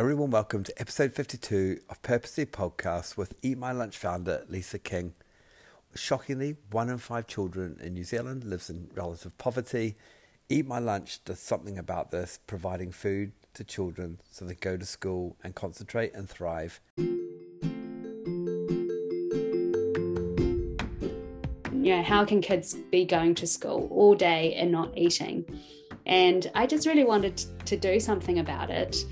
Everyone, welcome to episode 52 of Purposely Podcast with Eat My Lunch founder Lisa King. Shockingly, one in five children in New Zealand lives in relative poverty. Eat My Lunch does something about this, providing food to children so they go to school and concentrate and thrive. You know, how can kids be going to school all day and not eating? And I just really wanted to do something about it.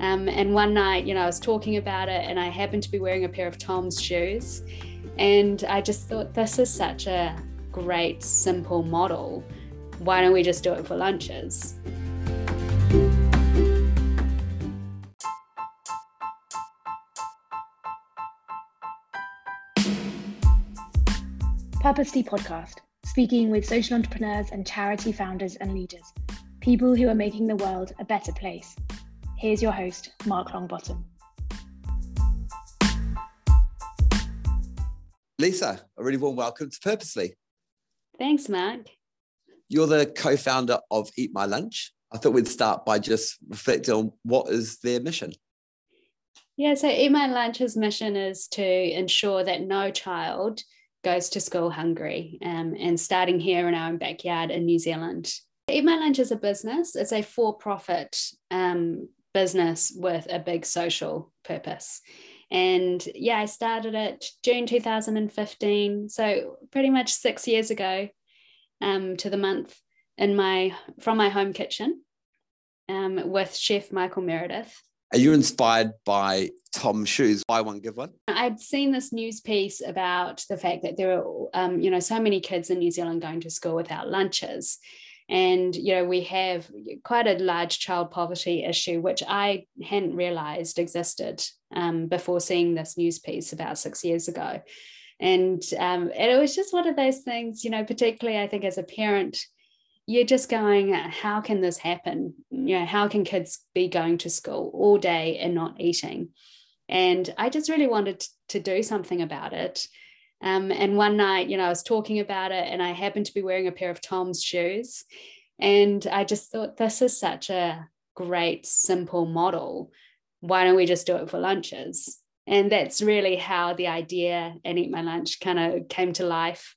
Um, and one night, you know, I was talking about it and I happened to be wearing a pair of Tom's shoes. And I just thought, this is such a great, simple model. Why don't we just do it for lunches? Purposely Podcast, speaking with social entrepreneurs and charity founders and leaders, people who are making the world a better place. Here's your host, Mark Longbottom. Lisa, a really warm welcome to Purposely. Thanks, Mark. You're the co founder of Eat My Lunch. I thought we'd start by just reflecting on what is their mission. Yeah, so Eat My Lunch's mission is to ensure that no child goes to school hungry um, and starting here in our own backyard in New Zealand. Eat My Lunch is a business, it's a for profit um, business with a big social purpose. And yeah, I started it June 2015. So pretty much six years ago um, to the month in my from my home kitchen um, with Chef Michael Meredith. Are you inspired by Tom Shoes? Buy one, give one. I'd seen this news piece about the fact that there are, um, you know, so many kids in New Zealand going to school without lunches, and, you know, we have quite a large child poverty issue, which I hadn't realized existed um, before seeing this news piece about six years ago. And, um, and it was just one of those things, you know, particularly I think as a parent, you're just going, how can this happen? You know, how can kids be going to school all day and not eating? And I just really wanted to do something about it. Um, and one night, you know, I was talking about it and I happened to be wearing a pair of Tom's shoes. And I just thought, this is such a great, simple model. Why don't we just do it for lunches? And that's really how the idea and Eat My Lunch kind of came to life.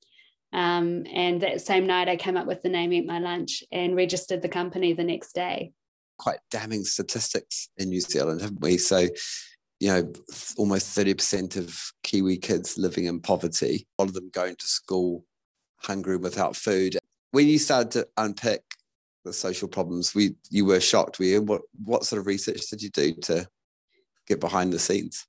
Um, and that same night, I came up with the name Eat My Lunch and registered the company the next day. Quite damning statistics in New Zealand, haven't we? So you know, almost 30% of Kiwi kids living in poverty, a lot of them going to school hungry and without food. When you started to unpick the social problems, we you were shocked, were you? What what sort of research did you do to get behind the scenes?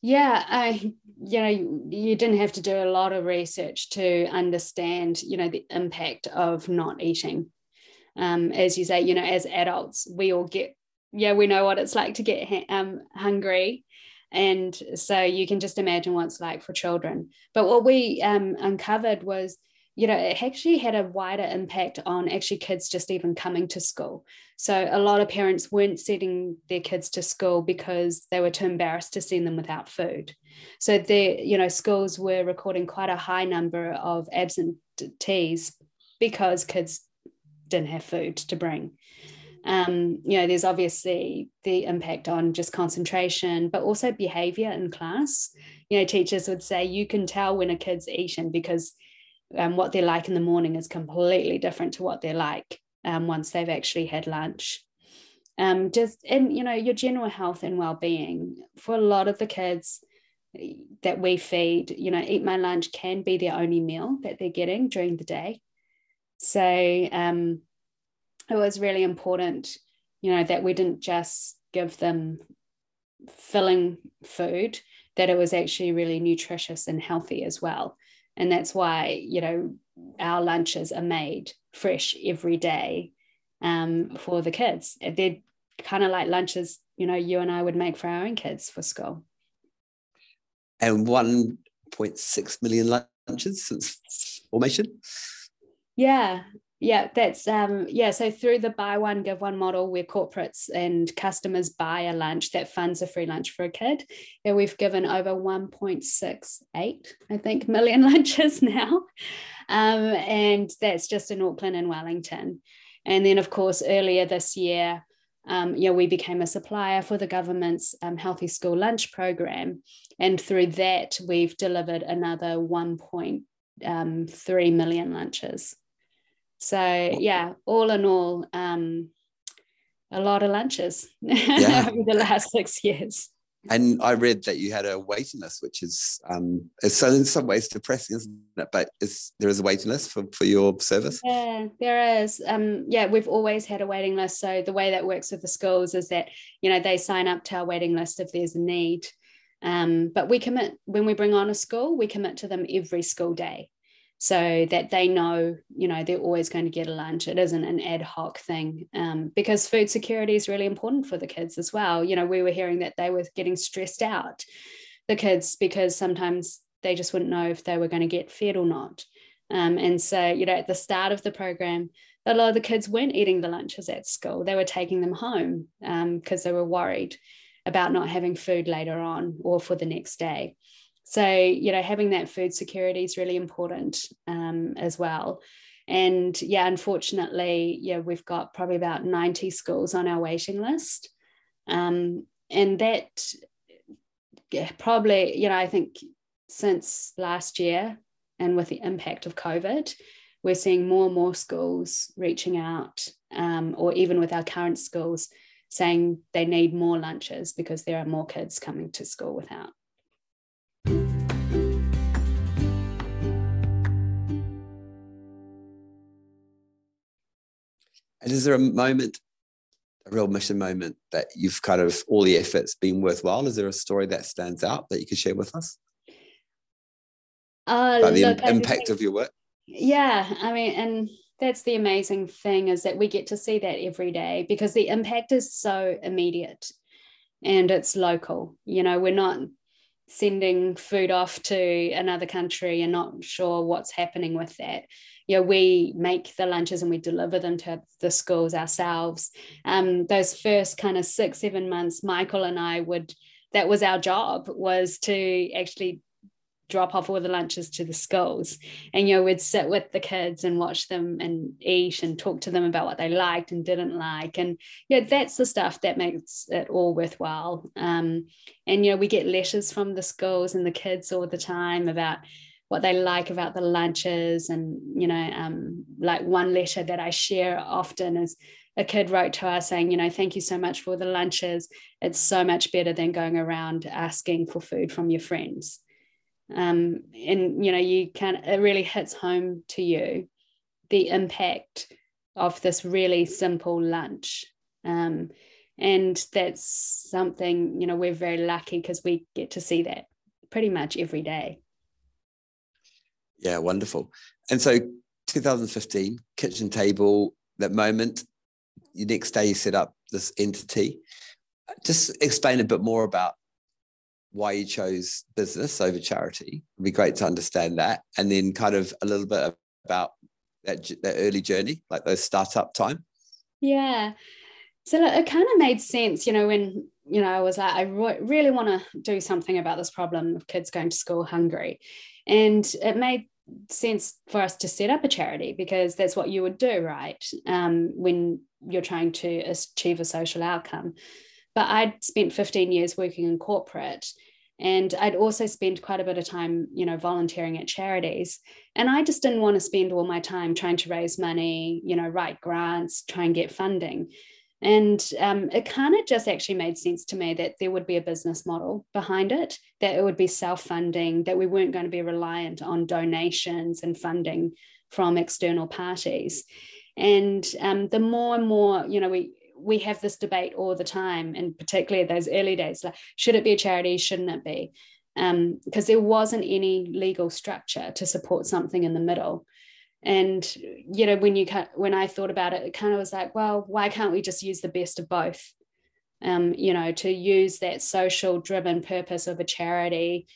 Yeah, I you know you didn't have to do a lot of research to understand you know the impact of not eating. Um, as you say, you know, as adults, we all get yeah, we know what it's like to get um, hungry and so you can just imagine what it's like for children. But what we um, uncovered was, you know, it actually had a wider impact on actually kids just even coming to school. So a lot of parents weren't sending their kids to school because they were too embarrassed to send them without food. So the, you know, schools were recording quite a high number of absentees because kids didn't have food to bring um, you know, there's obviously the impact on just concentration, but also behavior in class. You know, teachers would say you can tell when a kid's eaten because um, what they're like in the morning is completely different to what they're like um, once they've actually had lunch. Um, just and you know your general health and well-being for a lot of the kids that we feed you know eat my lunch can be their only meal that they're getting during the day so um, it was really important, you know, that we didn't just give them filling food, that it was actually really nutritious and healthy as well. And that's why, you know, our lunches are made fresh every day um, for the kids. They're kind of like lunches, you know, you and I would make for our own kids for school. And 1.6 million lunches since formation? Yeah, yeah, that's um yeah. So through the buy one give one model, where corporates and customers buy a lunch that funds a free lunch for a kid, yeah, we've given over 1.68, I think, million lunches now, um, and that's just in Auckland and Wellington. And then, of course, earlier this year, um, know, we became a supplier for the government's um, Healthy School Lunch program. And through that, we've delivered another 1.3 um, million lunches. So, yeah, all in all, um, a lot of lunches yeah. over the last six years. And I read that you had a waiting list, which is um, so in some ways depressing, isn't it? But is there is a waiting list for, for your service? Yeah, there is. Um, yeah, we've always had a waiting list. So the way that works with the schools is that you know they sign up to our waiting list if there's a need. Um, but we commit when we bring on a school, we commit to them every school day so that they know you know they're always going to get a lunch. It isn't an ad hoc thing um, because food security is really important for the kids as well. You know we were hearing that they were getting stressed out the kids because sometimes they just wouldn't know if they were going to get fed or not. Um, and so you know at the start of the program a lot of the kids weren't eating the lunches at school. They were taking them home because um, they were worried about not having food later on or for the next day so, you know, having that food security is really important um, as well. And yeah, unfortunately, yeah, we've got probably about 90 schools on our waiting list. Um, and that yeah, probably, you know, I think since last year and with the impact of COVID, we're seeing more and more schools reaching out, um, or even with our current schools saying they need more lunches because there are more kids coming to school without. And is there a moment, a real mission moment that you've kind of all the efforts been worthwhile? Is there a story that stands out that you could share with us? Uh, About the look, impact think, of your work? Yeah, I mean, and that's the amazing thing is that we get to see that every day because the impact is so immediate and it's local. You know, we're not sending food off to another country and not sure what's happening with that you know, we make the lunches and we deliver them to the schools ourselves. Um, those first kind of six, seven months, Michael and I would, that was our job, was to actually drop off all the lunches to the schools. And you know we'd sit with the kids and watch them and eat and talk to them about what they liked and didn't like. And yeah that's the stuff that makes it all worthwhile. Um, and you know we get letters from the schools and the kids all the time about what they like about the lunches and you know um, like one letter that i share often is a kid wrote to us saying you know thank you so much for the lunches. It's so much better than going around asking for food from your friends. Um, and you know you can it really hits home to you the impact of this really simple lunch. Um, and that's something you know we're very lucky because we get to see that pretty much every day yeah, wonderful. And so 2015, kitchen table, that moment, the next day you set up this entity. Just explain a bit more about why you chose business over charity. It'd be great to understand that. And then kind of a little bit about that, that early journey, like those startup time. Yeah. So it kind of made sense, you know, when, you know, I was like, I re- really want to do something about this problem of kids going to school hungry. And it made sense for us to set up a charity because that's what you would do, right? Um, when you're trying to achieve a social outcome. But I'd spent 15 years working in corporate and I'd also spent quite a bit of time, you know, volunteering at charities. And I just didn't want to spend all my time trying to raise money, you know, write grants, try and get funding. And um, it kind of just actually made sense to me that there would be a business model behind it, that it would be self funding, that we weren't going to be reliant on donations and funding from external parties. And um, the more and more, you know, we, we have this debate all the time, and particularly those early days, like should it be a charity, shouldn't it be? Because um, there wasn't any legal structure to support something in the middle and you know when you when i thought about it it kind of was like well why can't we just use the best of both? Um, you know to use that social driven purpose of a charity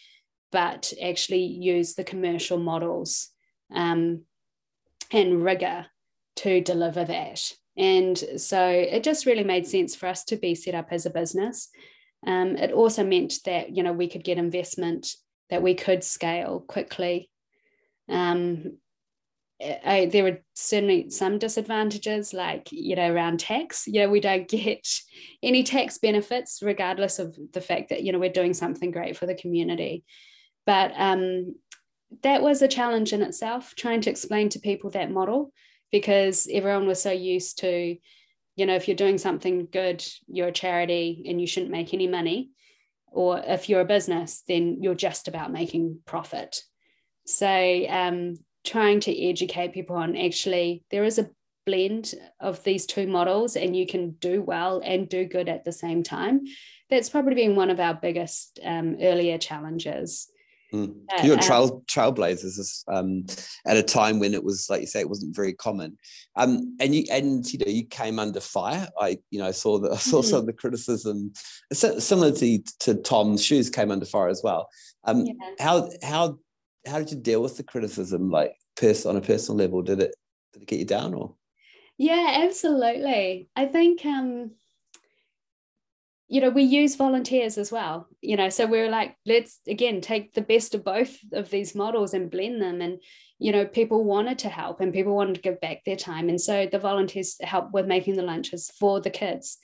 but actually use the commercial models um, and rigor to deliver that. And so it just really made sense for us to be set up as a business. Um, it also meant that you know we could get investment that we could scale quickly. Um, I, there are certainly some disadvantages, like you know, around tax. You know, we don't get any tax benefits, regardless of the fact that you know we're doing something great for the community. But um, that was a challenge in itself, trying to explain to people that model, because everyone was so used to, you know, if you're doing something good, you're a charity and you shouldn't make any money, or if you're a business, then you're just about making profit. So um, trying to educate people on actually there is a blend of these two models and you can do well and do good at the same time that's probably been one of our biggest um, earlier challenges mm. uh, you're um, trail trailblazers um, at a time when it was like you say it wasn't very common um, and you and you know you came under fire i you know saw that i saw mm-hmm. some of the criticism similar to, to tom's shoes came under fire as well um, yeah. how how how did you deal with the criticism like pers- on a personal level? Did it did it get you down or? Yeah absolutely. I think um you know we use volunteers as well you know so we're like let's again take the best of both of these models and blend them. And you know people wanted to help and people wanted to give back their time. And so the volunteers helped with making the lunches for the kids.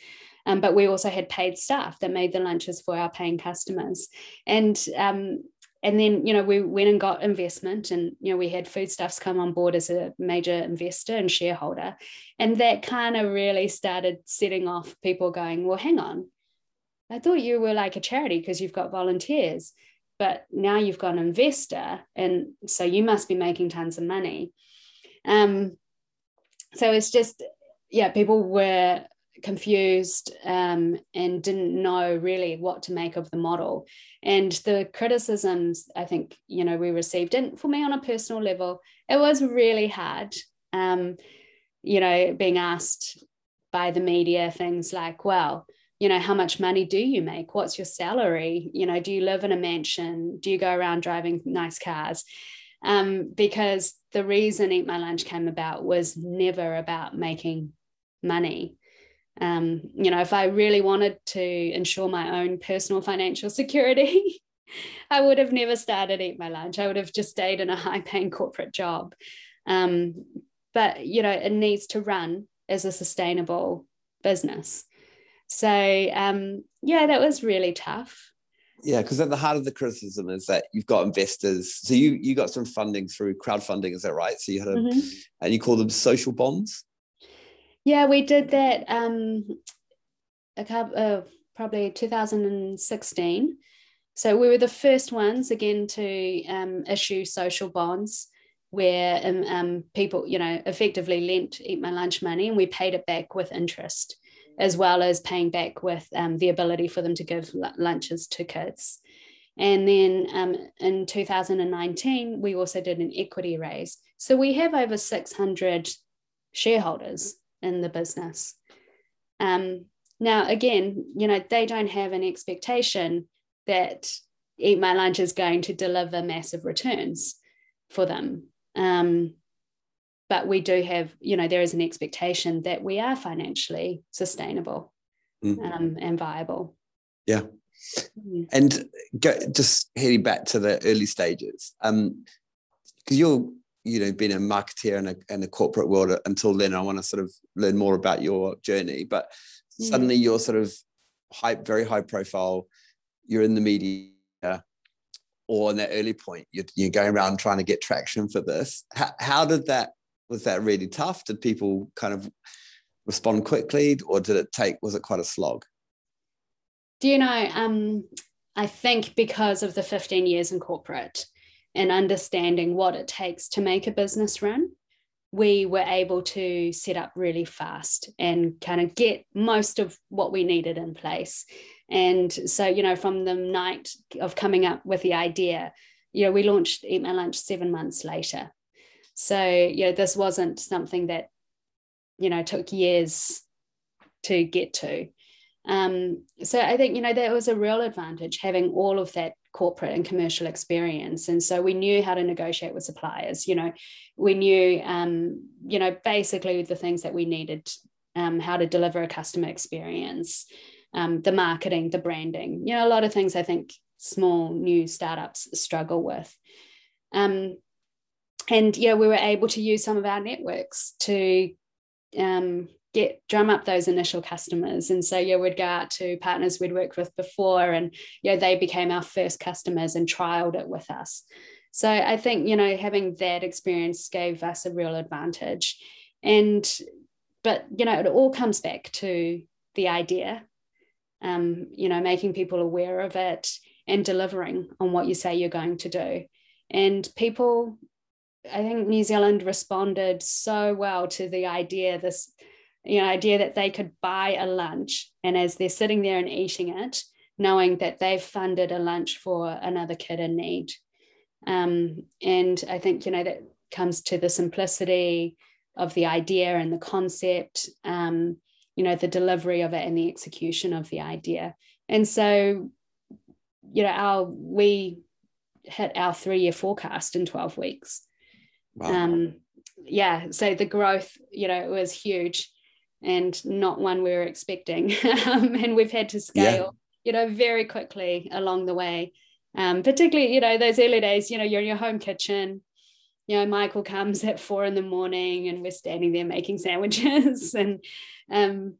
Um, but we also had paid staff that made the lunches for our paying customers. And um, and then you know we went and got investment and you know we had Foodstuffs come on board as a major investor and shareholder. And that kind of really started setting off people going well hang on. I thought you were like a charity because you've got volunteers but now you've got an investor and so you must be making tons of money. Um so it's just yeah people were confused um, and didn't know really what to make of the model. And the criticisms I think you know we received, and for me on a personal level, it was really hard. Um, you know, being asked by the media things like, "Well, you know, how much money do you make? What's your salary? You know, do you live in a mansion? Do you go around driving nice cars?" Um, because the reason Eat My Lunch came about was never about making money um, you know, if I really wanted to ensure my own personal financial security, I would have never started Eat My Lunch. I would have just stayed in a high paying corporate job. Um, but, you know, it needs to run as a sustainable business. So, um, yeah, that was really tough. Yeah, because at the heart of the criticism is that you've got investors. So you you got some funding through crowdfunding, is that right? So you had a, mm-hmm. and you call them social bonds. Yeah, we did that um, a couple, uh, probably 2016. So we were the first ones again to um, issue social bonds where um, um, people, you know, effectively lent Eat My Lunch money and we paid it back with interest, as well as paying back with um, the ability for them to give lunches to kids. And then um, in 2019, we also did an equity raise. So we have over 600 shareholders in the business. Um, now, again, you know, they don't have an expectation that Eat My Lunch is going to deliver massive returns for them. Um, but we do have, you know, there is an expectation that we are financially sustainable mm. um, and viable. Yeah. Mm. And go, just heading back to the early stages, because um, you're you know been a marketeer in a, in the corporate world until then i want to sort of learn more about your journey. But mm. suddenly you're sort of high very high profile you're in the media or in that early point you're, you're going around trying to get traction for this. How, how did that was that really tough? Did people kind of respond quickly or did it take was it quite a slog? Do you know um i think because of the 15 years in corporate and understanding what it takes to make a business run, we were able to set up really fast and kind of get most of what we needed in place. And so, you know, from the night of coming up with the idea, you know, we launched Eat My Lunch seven months later. So, you know, this wasn't something that, you know, took years to get to. Um, so I think, you know, that was a real advantage having all of that corporate and commercial experience. And so we knew how to negotiate with suppliers you know we knew um, you know basically the things that we needed um, how to deliver a customer experience um, the marketing the branding you know a lot of things i think small new startups struggle with. Um, and yeah, we were able to use some of our networks to um, get drum up those initial customers. And so yeah, we'd go out to partners we'd worked with before, and yeah, they became our first customers and trialed it with us. So I think you know having that experience gave us a real advantage, and but you know it all comes back to the idea, um, you know, making people aware of it and delivering on what you say you're going to do, and people I think New Zealand responded so well to the idea, this you know, idea that they could buy a lunch and as they're sitting there and eating it, knowing that they've funded a lunch for another kid in need. Um, and I think, you know, that comes to the simplicity of the idea and the concept, um, you know, the delivery of it and the execution of the idea. And so, you know, our we hit our three-year forecast in 12 weeks. Wow. Um, yeah, so the growth, you know, was huge and not one we were expecting. um, and we've had to scale, yeah. you know, very quickly along the way. Um, particularly, you know, those early days, you know, you're in your home kitchen. You know, Michael comes at four in the morning and we're standing there making sandwiches. and, um,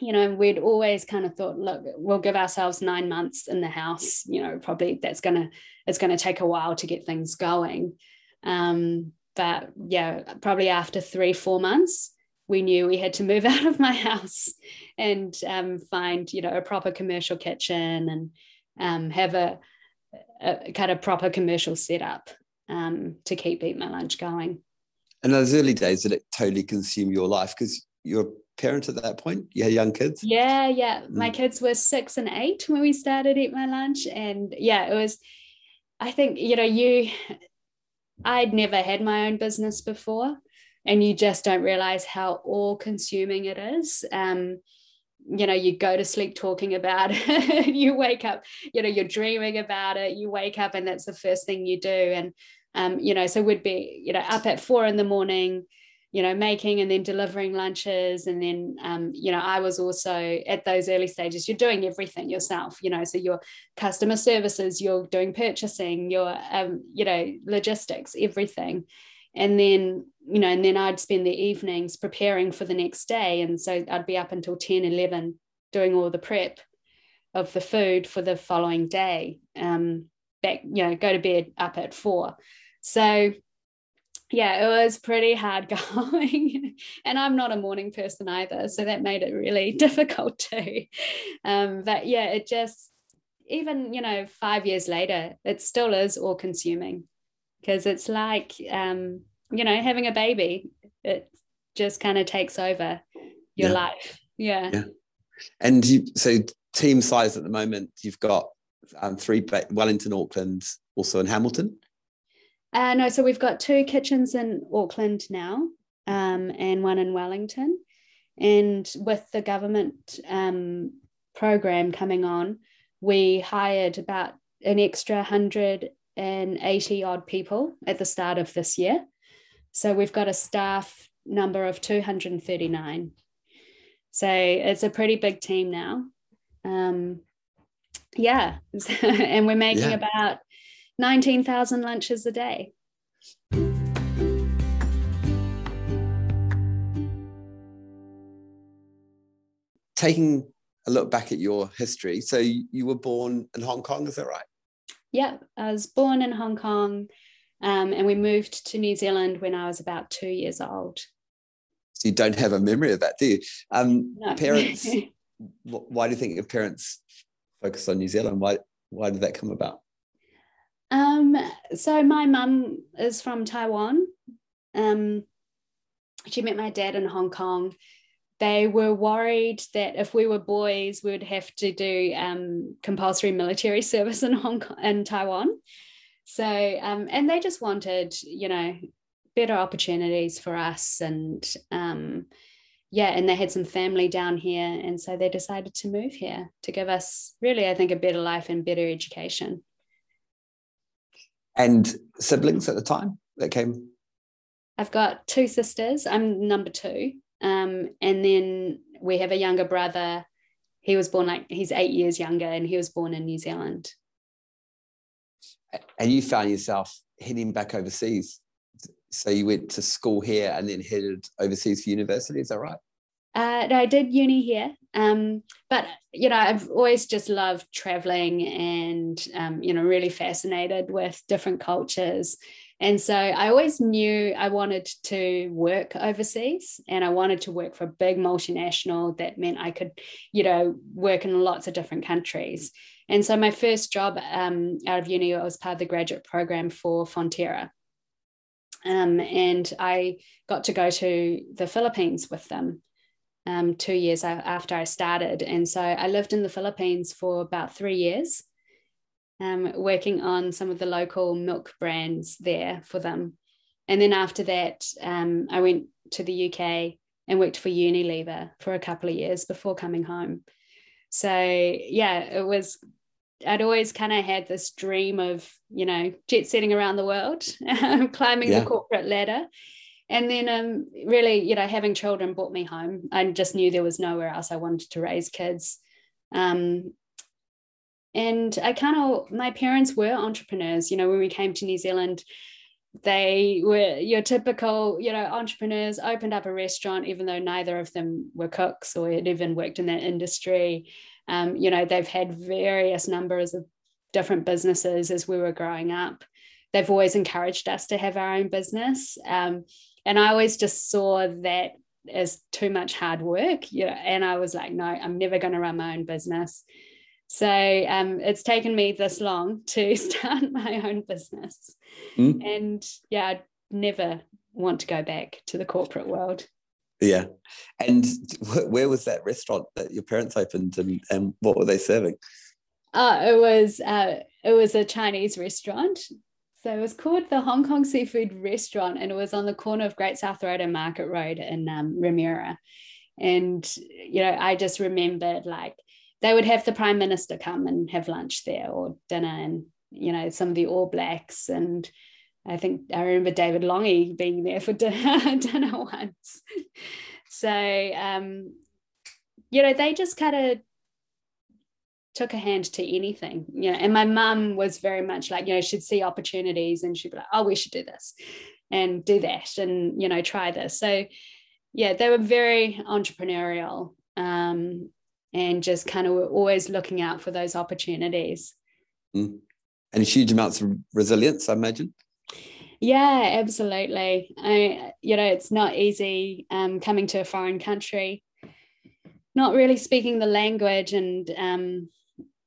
you know, we'd always kind of thought, look, we'll give ourselves nine months in the house. You know, probably that's gonna it's gonna take a while to get things going. Um, but yeah, probably after three, four months, we knew we had to move out of my house and um, find, you know, a proper commercial kitchen and um, have a, a, kind of proper commercial setup um, to keep Eat My Lunch going. And those early days, did it totally consume your life? Because you're a parent at that point? You had young kids? Yeah, yeah. Mm. My kids were six and eight when we started Eat My Lunch. And yeah, it was, I think, you know, you, I'd never had my own business before and you just don't realize how all consuming it is. Um, you know you go to sleep talking about it. You wake up you know you're dreaming about it. You wake up and that's the first thing you do. And um, you know so we'd be you know up at four in the morning you know making and then delivering lunches. And then um, you know i was also at those early stages you're doing everything yourself you know so your customer services you're doing purchasing your um, you know logistics everything and then you know and then i'd spend the evenings preparing for the next day. And so i'd be up until 10 11 doing all the prep of the food for the following day. Um back you know go to bed up at four. So yeah it was pretty hard going. And i'm not a morning person either. So that made it really difficult too. Um but yeah it just even you know five years later it still is all consuming because it's like um, you know having a baby it just kind of takes over your yeah. life. Yeah. Yeah. And you so team size at the moment you've got um, three wellington auckland also in hamilton? Uh, no so we've got two kitchens in auckland now um, and one in wellington. And with the government um, program coming on we hired about an extra 100 and 80 odd people at the start of this year. So we've got a staff number of 239. So it's a pretty big team now. Um, yeah. and we're making yeah. about 19,000 lunches a day. Taking a look back at your history, so you were born in Hong Kong, is that right? Yeah, I was born in Hong Kong um, and we moved to New Zealand when I was about two years old. So you don't have a memory of that, do you? Um, no. Parents, why do you think your parents focused on New Zealand? Why, why did that come about? Um, so my mum is from Taiwan. Um, she met my dad in Hong Kong they were worried that if we were boys, we would have to do um, compulsory military service in Hong Kong and Taiwan. So, um, and they just wanted, you know, better opportunities for us. And um, yeah, and they had some family down here. And so they decided to move here to give us really, I think, a better life and better education. And siblings at the time that came? I've got two sisters. I'm number two. Um, and then we have a younger brother. He was born like he's eight years younger, and he was born in New Zealand. And you found yourself heading back overseas so you went to school here and then headed overseas for university. Is that right? Uh, I did uni here, um, but you know I've always just loved traveling and um, you know really fascinated with different cultures, and so I always knew I wanted to work overseas, and I wanted to work for a big multinational that meant I could, you know, work in lots of different countries. And so my first job um, out of uni I was part of the graduate program for Fonterra. Um, and I got to go to the Philippines with them um, two years after I started. And so I lived in the Philippines for about three years, um, working on some of the local milk brands there for them. And then after that, um, I went to the UK and worked for Unilever for a couple of years before coming home. So, yeah, it was, I'd always kind of had this dream of, you know, jet setting around the world, climbing yeah. the corporate ladder and then um, really you know having children brought me home i just knew there was nowhere else i wanted to raise kids um, and i kind of my parents were entrepreneurs you know when we came to new zealand they were your typical you know entrepreneurs opened up a restaurant even though neither of them were cooks or had even worked in that industry um, you know they've had various numbers of different businesses as we were growing up they've always encouraged us to have our own business um, and I always just saw that as too much hard work. You know, and I was like, no, I'm never going to run my own business. So um, it's taken me this long to start my own business. Mm. And yeah, I'd never want to go back to the corporate world. Yeah. And where was that restaurant that your parents opened and, and what were they serving? Uh, it was uh, it was a Chinese restaurant so it was called the Hong Kong Seafood Restaurant, and it was on the corner of Great South Road and Market Road in um, Remuera. And you know, I just remembered like they would have the Prime Minister come and have lunch there or dinner, and you know, some of the All Blacks, and I think I remember David Lange being there for dinner, dinner once. So um, you know, they just kind of took a hand to anything you know and my mum was very much like you know she'd see opportunities and she'd be like oh we should do this and do that and you know try this so yeah they were very entrepreneurial um, and just kind of were always looking out for those opportunities. Mm. and huge amounts of resilience i imagine? Yeah absolutely. I you know it's not easy um, coming to a foreign country not really speaking the language and um,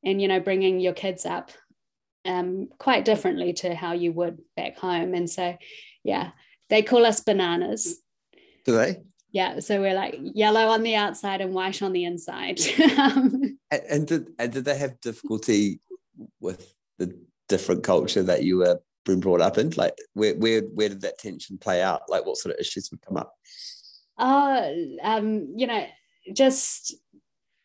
and you know bringing your kids up um, quite differently to how you would back home. And so yeah they call us bananas. Do they yeah so we're like yellow on the outside and white on the inside. And, and, did, and did they have difficulty with the different culture that you were being brought up in? Like where, where where did that tension play out? Like what sort of issues would come up? Uh um you know just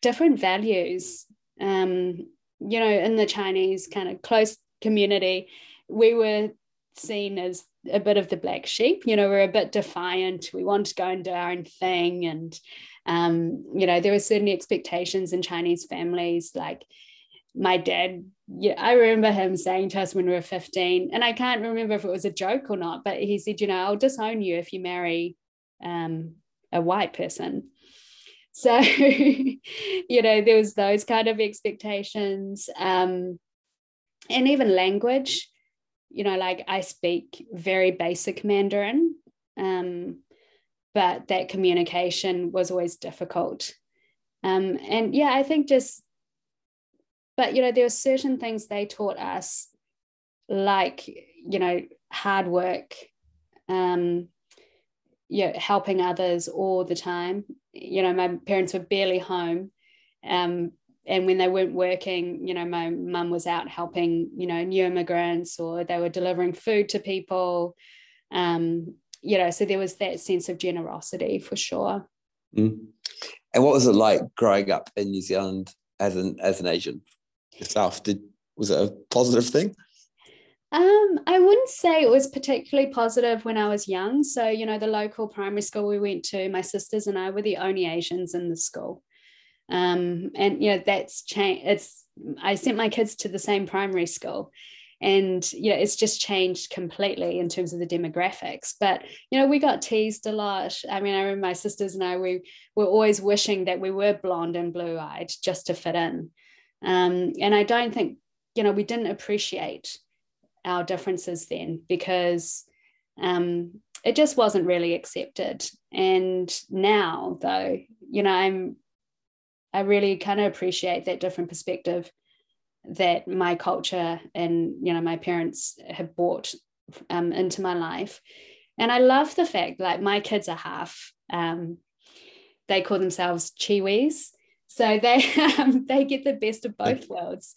different values. Um, you know, in the Chinese kind of close community, we were seen as a bit of the black sheep. You know, we're a bit defiant. We want to go and do our own thing. And, um, you know, there were certain expectations in Chinese families. Like my dad, yeah, I remember him saying to us when we were 15, and I can't remember if it was a joke or not, but he said, you know, I'll disown you if you marry um, a white person. So, you know, there was those kind of expectations. Um, and even language, you know, like I speak very basic Mandarin, um, but that communication was always difficult. Um, and yeah, I think just, but you know, there are certain things they taught us, like, you know, hard work, um, you know, helping others all the time. You know, my parents were barely home. Um, and when they weren't working, you know, my mum was out helping, you know, new immigrants or they were delivering food to people. Um, you know, so there was that sense of generosity for sure. Mm. And what was it like growing up in New Zealand as an as an Asian yourself? Did was it a positive thing? Um, I wouldn't say it was particularly positive when I was young. So, you know, the local primary school we went to, my sisters and I were the only Asians in the school. Um, and you know, that's changed. It's I sent my kids to the same primary school. and you know it's just changed completely in terms of the demographics but you know we got teased a lot i mean i remember my sisters and i we were always wishing that we were blonde and blue eyed just to fit in um, and i don't think you know we didn't appreciate our differences then because um, it just wasn't really accepted and now though you know i'm i really kind of appreciate that different perspective that my culture and you know my parents have brought um, into my life. And i love the fact like my kids are half um, they call themselves chiwis. So they um, they get the best of both worlds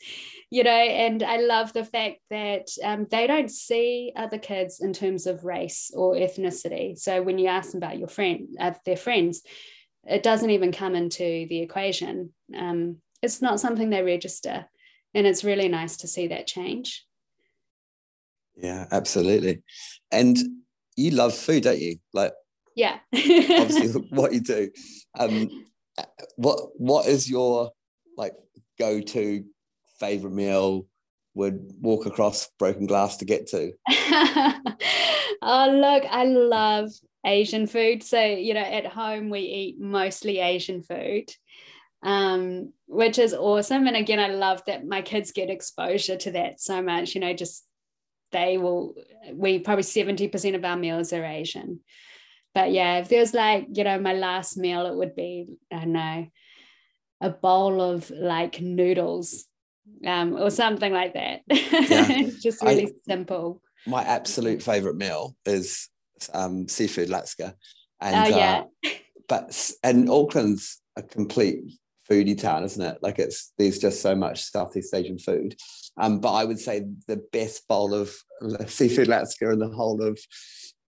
you know and i love the fact that um, they don't see other kids in terms of race or ethnicity. So when you ask them about your friend uh, their friends it doesn't even come into the equation. Um, it's not something they register and it's really nice to see that change. Yeah absolutely. And you love food don't you? Like yeah. obviously what you do. Um what what is your like go-to favorite meal would walk across broken glass to get to? Oh look i love asian food so you know at home we eat mostly asian food um, which is awesome. And again, I love that my kids get exposure to that so much. You know, just they will, we probably 70% of our meals are Asian. But yeah, if there's like, you know, my last meal, it would be, I don't know, a bowl of like noodles um, or something like that. Yeah. just really I, simple. My absolute favorite meal is um, seafood laksa. And, oh, yeah. Uh, but, and Auckland's a complete foodie town, isn't it? Like it's there's just so much Southeast Asian food. Um, but I would say the best bowl of seafood laksa in the whole of,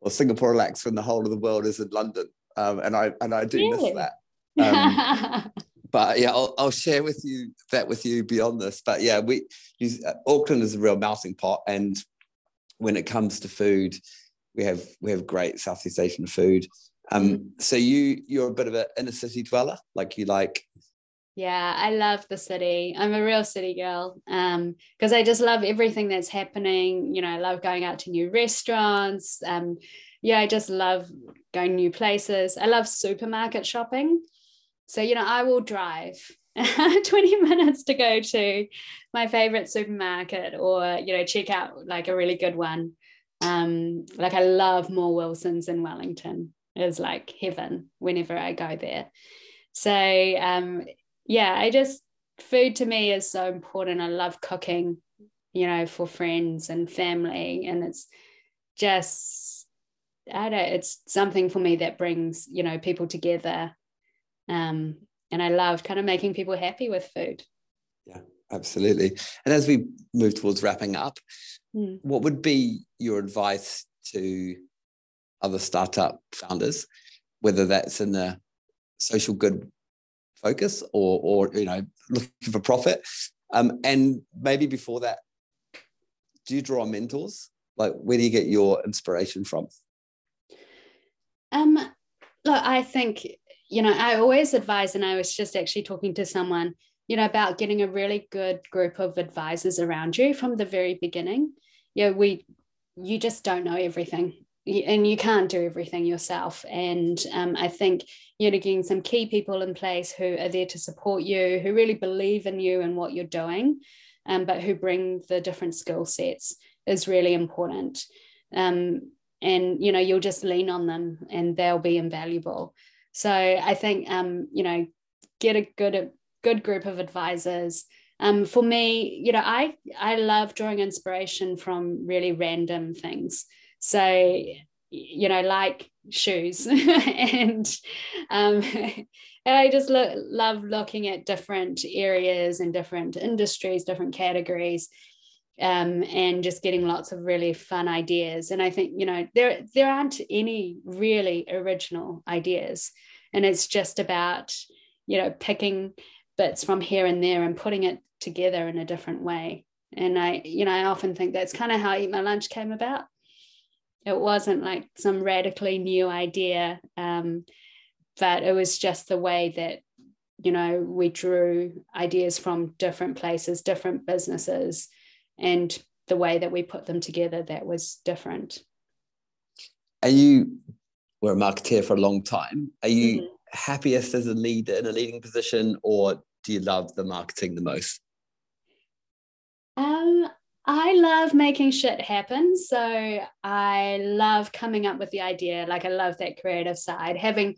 or Singapore laksa in the whole of the world is in London, um, and I and I do really? miss that. Um, but yeah, I'll, I'll, share with you that with you beyond this. But yeah, we use, uh, Auckland is a real melting pot, and when it comes to food, we have we have great Southeast Asian food. Um, mm. so you you're a bit of an inner city dweller, like you like yeah, I love the city. I'm a real city girl um, because I just love everything that's happening. You know, I love going out to new restaurants. Um, yeah, I just love going new places. I love supermarket shopping. So, you know, I will drive 20 minutes to go to my favorite supermarket or, you know, check out like a really good one. Um, like I love Moore Wilson's in Wellington. It's like heaven whenever I go there. So um, yeah, I just food to me is so important. I love cooking, you know, for friends and family, and it's just I don't. It's something for me that brings you know people together, um, and I love kind of making people happy with food. Yeah, absolutely. And as we move towards wrapping up, mm. what would be your advice to other startup founders, whether that's in the social good focus or or you know looking for profit? Um, and maybe before that do you draw on mentors? Like where do you get your inspiration from? Um look i think you know i always advise and i was just actually talking to someone you know about getting a really good group of advisors around you from the very beginning know we you just don't know everything and you can't do everything yourself. And um, I think you know getting some key people in place who are there to support you, who really believe in you and what you're doing, um, but who bring the different skill sets is really important. Um, and you know you'll just lean on them, and they'll be invaluable. So I think um, you know get a good a good group of advisors. Um, for me, you know, I I love drawing inspiration from really random things. So, you know, like shoes and um, and I just lo- love looking at different areas and different industries, different categories, um, and just getting lots of really fun ideas. And I think you know there there aren't any really original ideas, and it's just about you know picking bits from here and there and putting it together in a different way. And I you know I often think that's kind of how Eat My Lunch came about it wasn't like some radically new idea um, but it was just the way that you know we drew ideas from different places different businesses and the way that we put them together that was different. And you were a marketeer for a long time. Are you mm-hmm. Happiest as a leader in a leading position, or do you love the marketing the most? Um, I love making shit happen. So I love coming up with the idea. Like I love that creative side, having,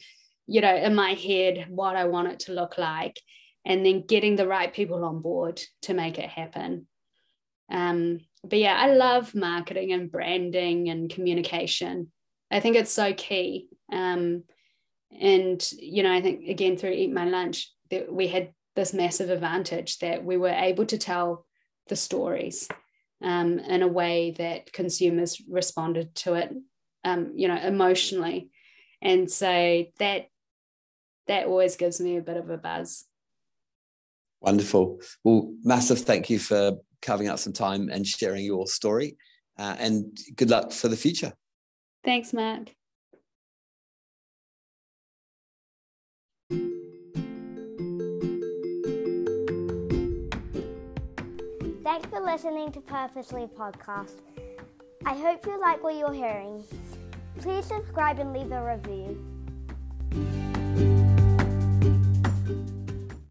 you know, in my head what I want it to look like, and then getting the right people on board to make it happen. Um, but yeah, I love marketing and branding and communication. I think it's so key. Um, and you know, I think again through Eat My Lunch that we had this massive advantage that we were able to tell the stories um, in a way that consumers responded to it, um, you know, emotionally. And so that that always gives me a bit of a buzz. Wonderful. Well, massive thank you for carving out some time and sharing your story. Uh, and good luck for the future. Thanks, Matt. Thanks for listening to Purposely Podcast. I hope you like what you're hearing. Please subscribe and leave a review.